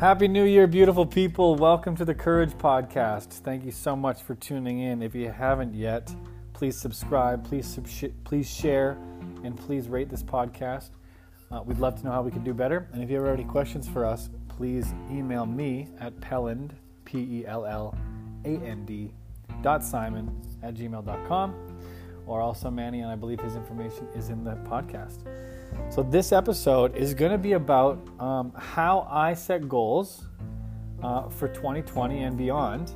Happy New Year, beautiful people. Welcome to the Courage Podcast. Thank you so much for tuning in. If you haven't yet, please subscribe, please, sub- please share, and please rate this podcast. Uh, we'd love to know how we can do better. And if you have any questions for us, please email me at pelland, P E L L A N D, dot Simon at gmail.com, or also Manny, and I believe his information is in the podcast. So, this episode is going to be about um, how I set goals uh, for 2020 and beyond.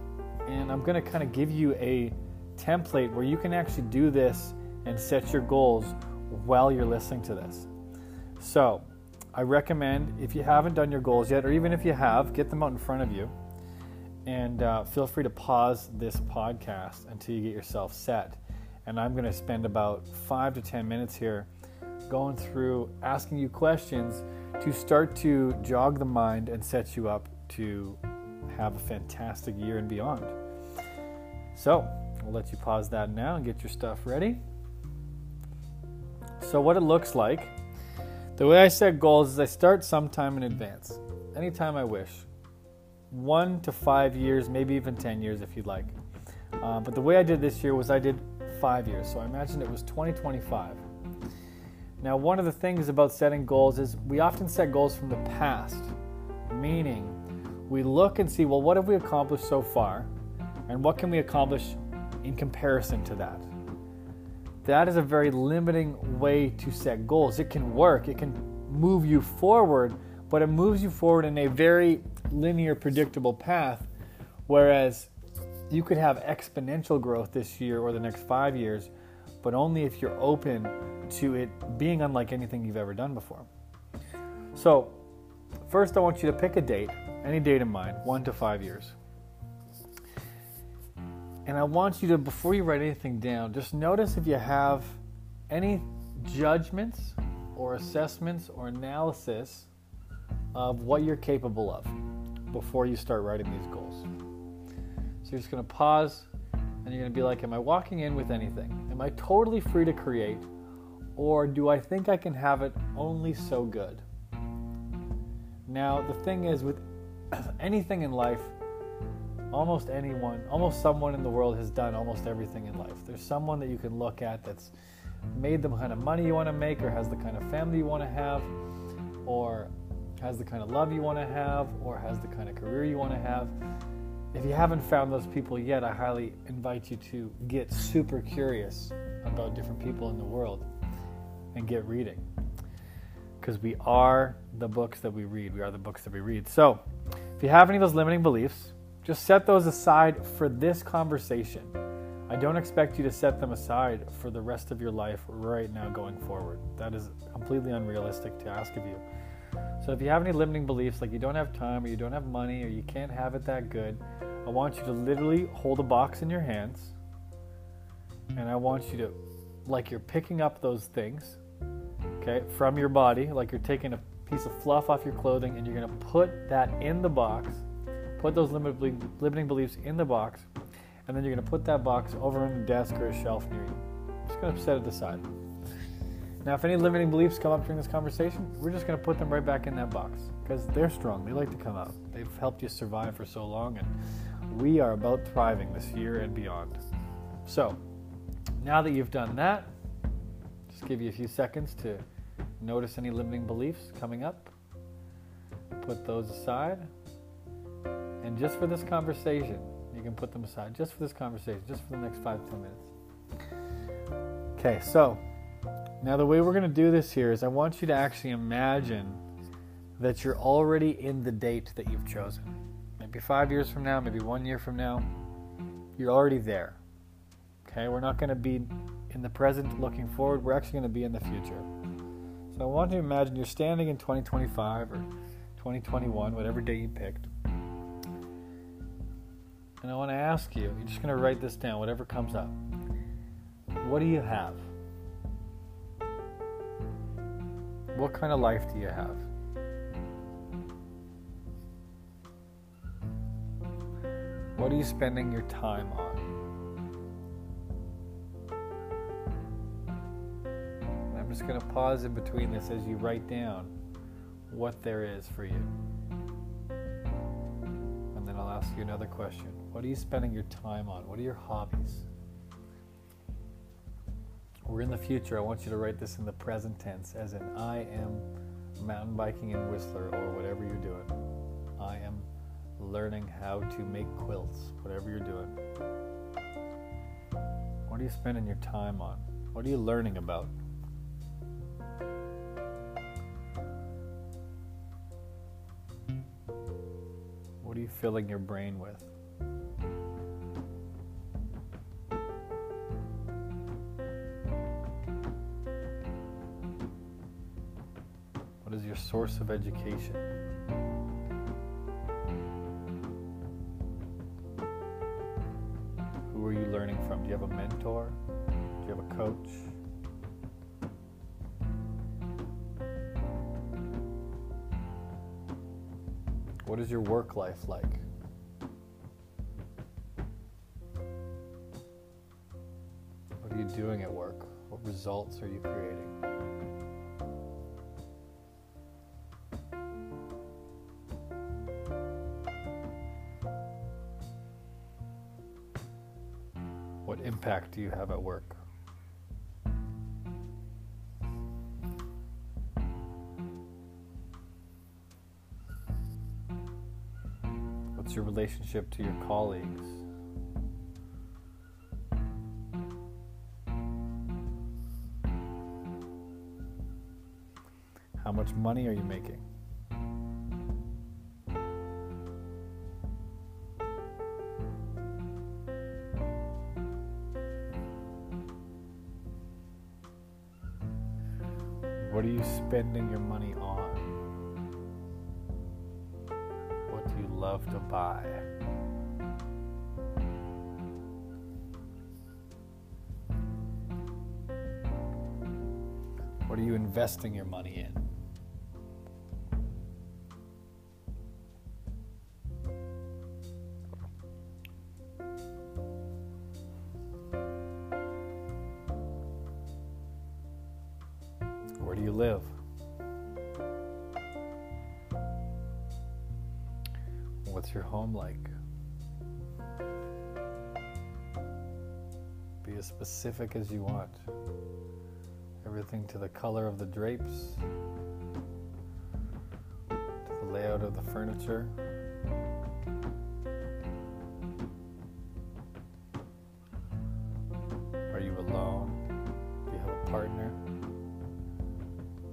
And I'm going to kind of give you a template where you can actually do this and set your goals while you're listening to this. So, I recommend if you haven't done your goals yet, or even if you have, get them out in front of you. And uh, feel free to pause this podcast until you get yourself set. And I'm going to spend about five to 10 minutes here going through asking you questions to start to jog the mind and set you up to have a fantastic year and beyond. So, I'll let you pause that now and get your stuff ready. So, what it looks like, the way I set goals is I start sometime in advance, anytime I wish. One to five years, maybe even 10 years if you'd like. Uh, but the way I did this year was I did five years. So I imagined it was 2025. Now, one of the things about setting goals is we often set goals from the past, meaning we look and see, well, what have we accomplished so far, and what can we accomplish in comparison to that? That is a very limiting way to set goals. It can work, it can move you forward, but it moves you forward in a very linear, predictable path. Whereas you could have exponential growth this year or the next five years, but only if you're open to it being unlike anything you've ever done before. So, first, I want you to pick a date, any date in mind, one to five years. And I want you to, before you write anything down, just notice if you have any judgments or assessments or analysis of what you're capable of before you start writing these goals. So you're just going to pause and you're going to be like, Am I walking in with anything? Am I totally free to create? Or do I think I can have it only so good? Now, the thing is, with anything in life, almost anyone, almost someone in the world has done almost everything in life. There's someone that you can look at that's made the kind of money you want to make, or has the kind of family you want to have, or has the kind of love you want to have, or has the kind of career you want to have. If you haven't found those people yet, I highly invite you to get super curious about different people in the world and get reading. Because we are the books that we read. We are the books that we read. So, if you have any of those limiting beliefs, just set those aside for this conversation. I don't expect you to set them aside for the rest of your life right now going forward. That is completely unrealistic to ask of you. So, if you have any limiting beliefs, like you don't have time, or you don't have money, or you can't have it that good, I want you to literally hold a box in your hands. And I want you to, like you're picking up those things, okay, from your body, like you're taking a piece of fluff off your clothing and you're going to put that in the box, put those limiting beliefs in the box, and then you're going to put that box over on the desk or a shelf near you. Just going to set it aside. Now, if any limiting beliefs come up during this conversation, we're just going to put them right back in that box because they're strong. They like to come out. They've helped you survive for so long, and we are about thriving this year and beyond. So, now that you've done that, just give you a few seconds to notice any limiting beliefs coming up. Put those aside. And just for this conversation, you can put them aside. Just for this conversation, just for the next five, ten minutes. Okay, so now the way we're going to do this here is I want you to actually imagine that you're already in the date that you've chosen. Maybe five years from now, maybe one year from now, you're already there. Okay, we're not going to be in the present looking forward, we're actually going to be in the future. So I want you to imagine you're standing in 2025 or 2021, whatever date you picked. And I want to ask you, you're just going to write this down, whatever comes up. What do you have? What kind of life do you have? What are you spending your time on? And I'm just going to pause in between this as you write down what there is for you. And then I'll ask you another question. What are you spending your time on? What are your hobbies? We're in the future. I want you to write this in the present tense, as in I am mountain biking in Whistler or whatever you're doing. I am learning how to make quilts, whatever you're doing. What are you spending your time on? What are you learning about? What are you filling your brain with? Source of education? Who are you learning from? Do you have a mentor? Do you have a coach? What is your work life like? What are you doing at work? What results are you creating? Do you have at work? What's your relationship to your colleagues? How much money are you making? Spending your money on? What do you love to buy? What are you investing your money in? Specific as you want. Everything to the color of the drapes, to the layout of the furniture. Are you alone? Do you have a partner?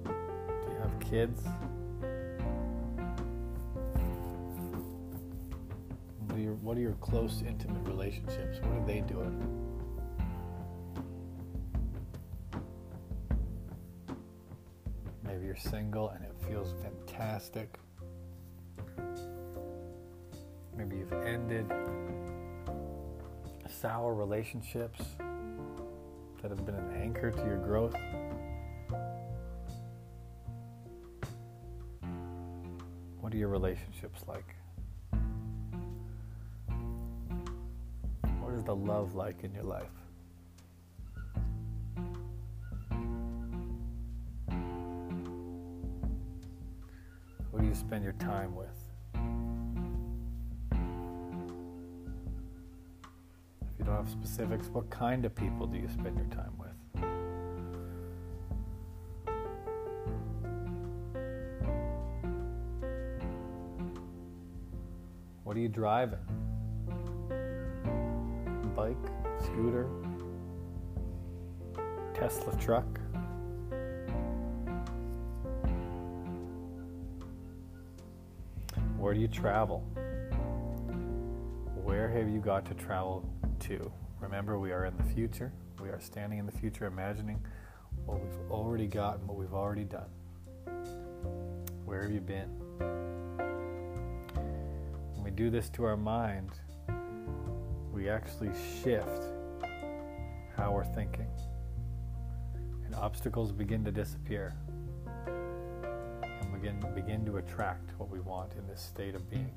Do you have kids? What are your, what are your close, intimate relationships? What are they doing? Single and it feels fantastic. Maybe you've ended sour relationships that have been an anchor to your growth. What are your relationships like? What is the love like in your life? Spend your time with? If you don't have specifics, what kind of people do you spend your time with? What are you driving? Bike, scooter, Tesla truck? Where do you travel? Where have you got to travel to? Remember, we are in the future. We are standing in the future, imagining what we've already got and what we've already done. Where have you been? When we do this to our mind, we actually shift how we're thinking, and obstacles begin to disappear begin, begin to attract what we want in this state of being.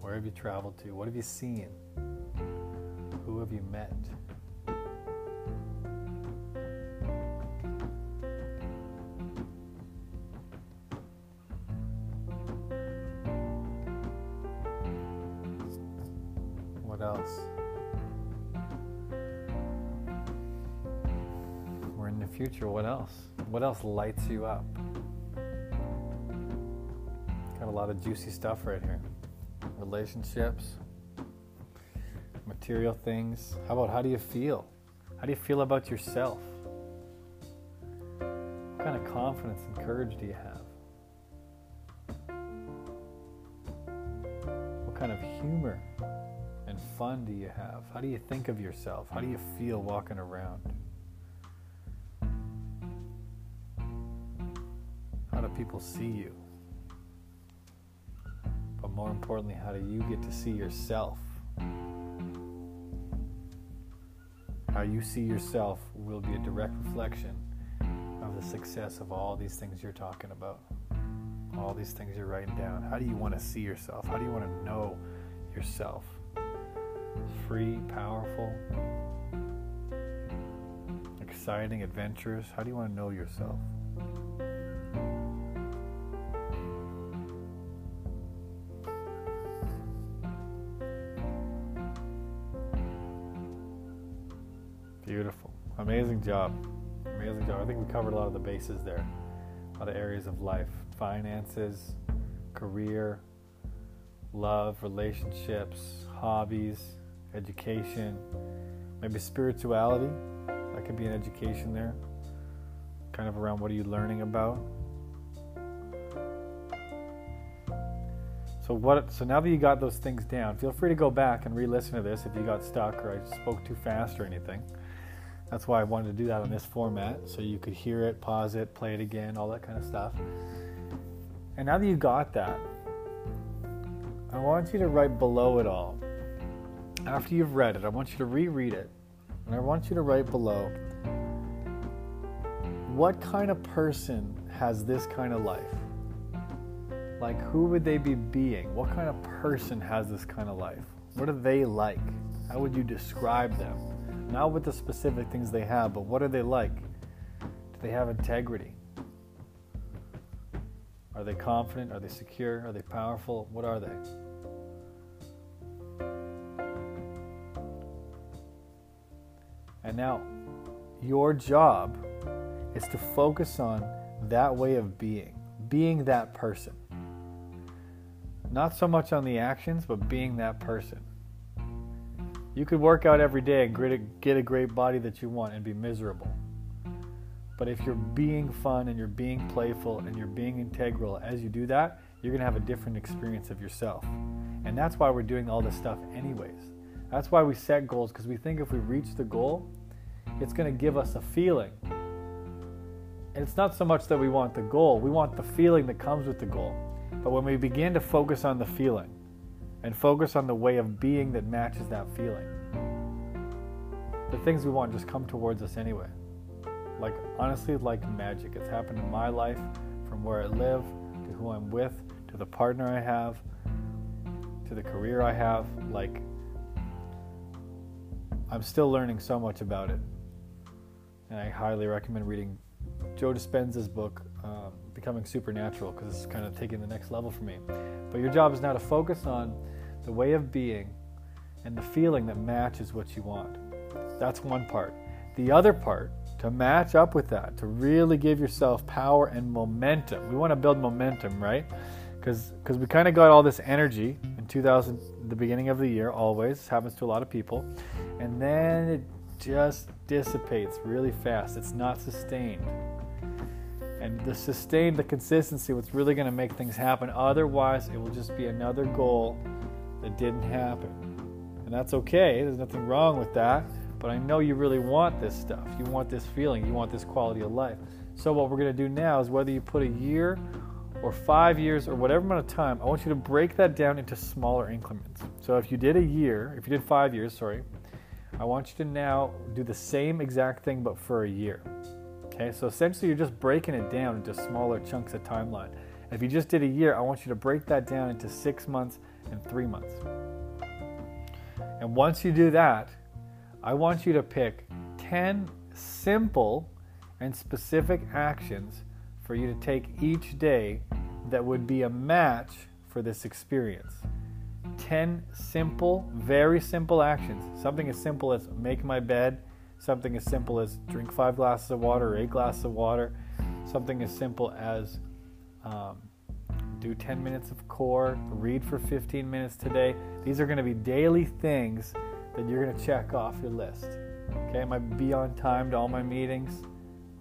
Where have you traveled to? What have you seen? Who have you met? What else? We're in the future. What else? What else lights you up? Got a lot of juicy stuff right here. Relationships, material things. How about how do you feel? How do you feel about yourself? What kind of confidence and courage do you have? What kind of humor and fun do you have? How do you think of yourself? How do you feel walking around? How do people see you? More importantly, how do you get to see yourself? How you see yourself will be a direct reflection of the success of all these things you're talking about. All these things you're writing down. How do you want to see yourself? How do you want to know yourself? Free, powerful, exciting, adventurous. How do you want to know yourself? Amazing job. Amazing job. I think we covered a lot of the bases there. A lot of areas of life finances, career, love, relationships, hobbies, education, maybe spirituality. That could be an education there. Kind of around what are you learning about? So what so now that you got those things down, feel free to go back and re-listen to this if you got stuck or I spoke too fast or anything. That's why I wanted to do that on this format, so you could hear it, pause it, play it again, all that kind of stuff. And now that you got that, I want you to write below it all. After you've read it, I want you to reread it, and I want you to write below what kind of person has this kind of life? Like, who would they be being? What kind of person has this kind of life? What are they like? How would you describe them? Not with the specific things they have, but what are they like? Do they have integrity? Are they confident? Are they secure? Are they powerful? What are they? And now, your job is to focus on that way of being, being that person. Not so much on the actions, but being that person. You could work out every day and get a great body that you want and be miserable. But if you're being fun and you're being playful and you're being integral as you do that, you're going to have a different experience of yourself. And that's why we're doing all this stuff, anyways. That's why we set goals because we think if we reach the goal, it's going to give us a feeling. And it's not so much that we want the goal, we want the feeling that comes with the goal. But when we begin to focus on the feeling, and focus on the way of being that matches that feeling. The things we want just come towards us anyway. Like, honestly, like magic. It's happened in my life from where I live to who I'm with to the partner I have to the career I have. Like, I'm still learning so much about it. And I highly recommend reading Joe Dispenza's book, um, Becoming Supernatural, because it's kind of taking the next level for me. But your job is now to focus on the way of being and the feeling that matches what you want. That's one part. The other part, to match up with that, to really give yourself power and momentum. We want to build momentum, right? Because we kind of got all this energy in 2000, the beginning of the year, always happens to a lot of people, and then it just dissipates really fast. It's not sustained. And the sustain, the consistency, what's really going to make things happen. Otherwise, it will just be another goal that didn't happen. And that's okay, there's nothing wrong with that. But I know you really want this stuff. You want this feeling, you want this quality of life. So, what we're going to do now is whether you put a year or five years or whatever amount of time, I want you to break that down into smaller increments. So, if you did a year, if you did five years, sorry, I want you to now do the same exact thing but for a year. Okay, so essentially you're just breaking it down into smaller chunks of timeline. If you just did a year, I want you to break that down into six months and three months. And once you do that, I want you to pick 10 simple and specific actions for you to take each day that would be a match for this experience. 10 simple, very simple actions. Something as simple as make my bed, something as simple as drink five glasses of water or eight glasses of water, something as simple as um, do 10 minutes of core, read for 15 minutes today. These are going to be daily things that you're going to check off your list. Okay, I be on time to all my meetings,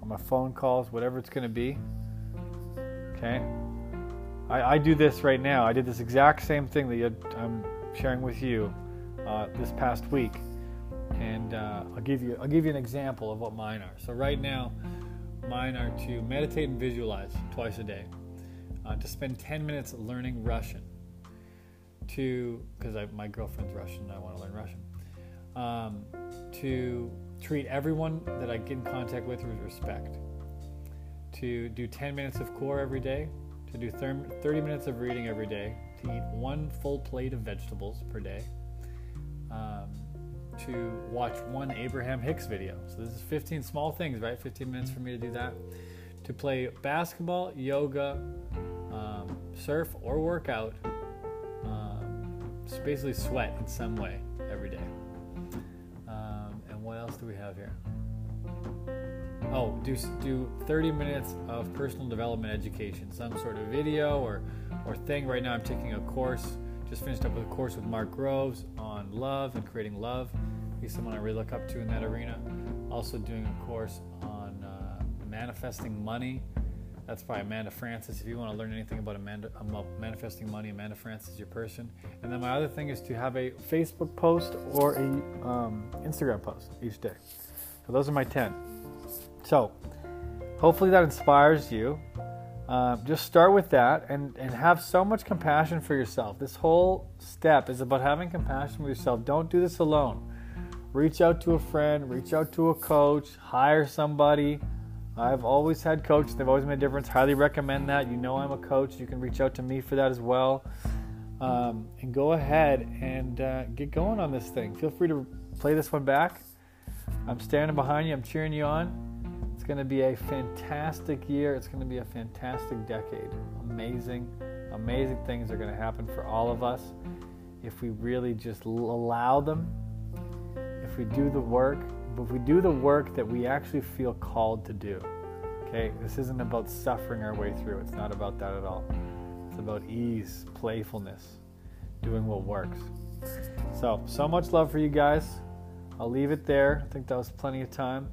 on my phone calls, whatever it's going to be? Okay, I, I, do this right now. I did this exact same thing that I'm sharing with you uh, this past week, and uh, I'll give you I'll give you an example of what mine are. So right now, mine are to meditate and visualize twice a day uh, to spend 10 minutes learning Russian, to, because my girlfriend's Russian and I want to learn Russian, um, to treat everyone that I get in contact with with respect, to do 10 minutes of core every day, to do 30 minutes of reading every day, to eat one full plate of vegetables per day, um, to watch one Abraham Hicks video. So this is 15 small things, right? 15 minutes for me to do that. To play basketball, yoga, um, surf or work out, um, just basically sweat in some way every day. Um, and what else do we have here? Oh, do do 30 minutes of personal development education, some sort of video or or thing. Right now, I'm taking a course. Just finished up with a course with Mark Groves on love and creating love. He's someone I really look up to in that arena. Also doing a course on uh, manifesting money that's by Amanda Frances. If you want to learn anything about Amanda, about manifesting money, Amanda Frances is your person. And then my other thing is to have a Facebook post or a um, Instagram post each day. So those are my 10. So hopefully that inspires you. Um, just start with that and, and have so much compassion for yourself. This whole step is about having compassion with yourself. Don't do this alone. Reach out to a friend, reach out to a coach, hire somebody I've always had coaches. They've always made a difference. Highly recommend that. You know I'm a coach. You can reach out to me for that as well. Um, and go ahead and uh, get going on this thing. Feel free to play this one back. I'm standing behind you. I'm cheering you on. It's going to be a fantastic year. It's going to be a fantastic decade. Amazing, amazing things are going to happen for all of us if we really just allow them, if we do the work, but if we do the work that we actually feel called to do, okay, this isn't about suffering our way through. It's not about that at all. It's about ease, playfulness, doing what works. So, so much love for you guys. I'll leave it there. I think that was plenty of time.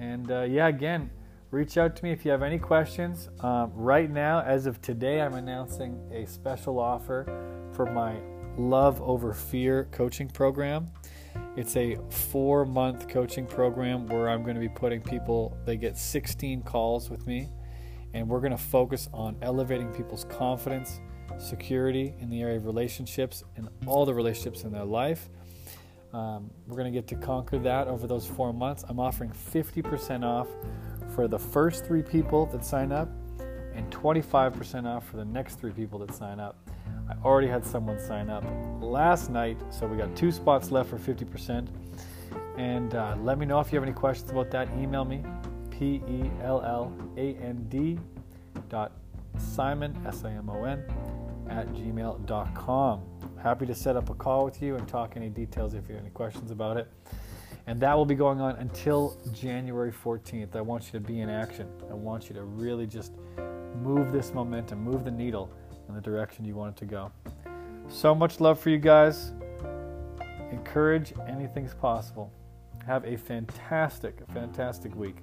And uh, yeah, again, reach out to me if you have any questions. Um, right now, as of today, I'm announcing a special offer for my Love Over Fear coaching program. It's a four month coaching program where I'm going to be putting people, they get 16 calls with me, and we're going to focus on elevating people's confidence, security in the area of relationships, and all the relationships in their life. Um, we're going to get to conquer that over those four months. I'm offering 50% off for the first three people that sign up and 25% off for the next three people that sign up. I already had someone sign up last night, so we got two spots left for 50%. And uh, let me know if you have any questions about that. Email me, P E L L A N D dot Simon, S I M O N, at gmail.com. Happy to set up a call with you and talk any details if you have any questions about it. And that will be going on until January 14th. I want you to be in action. I want you to really just move this momentum, move the needle in the direction you want it to go. So much love for you guys. Encourage anything's possible. Have a fantastic, fantastic week.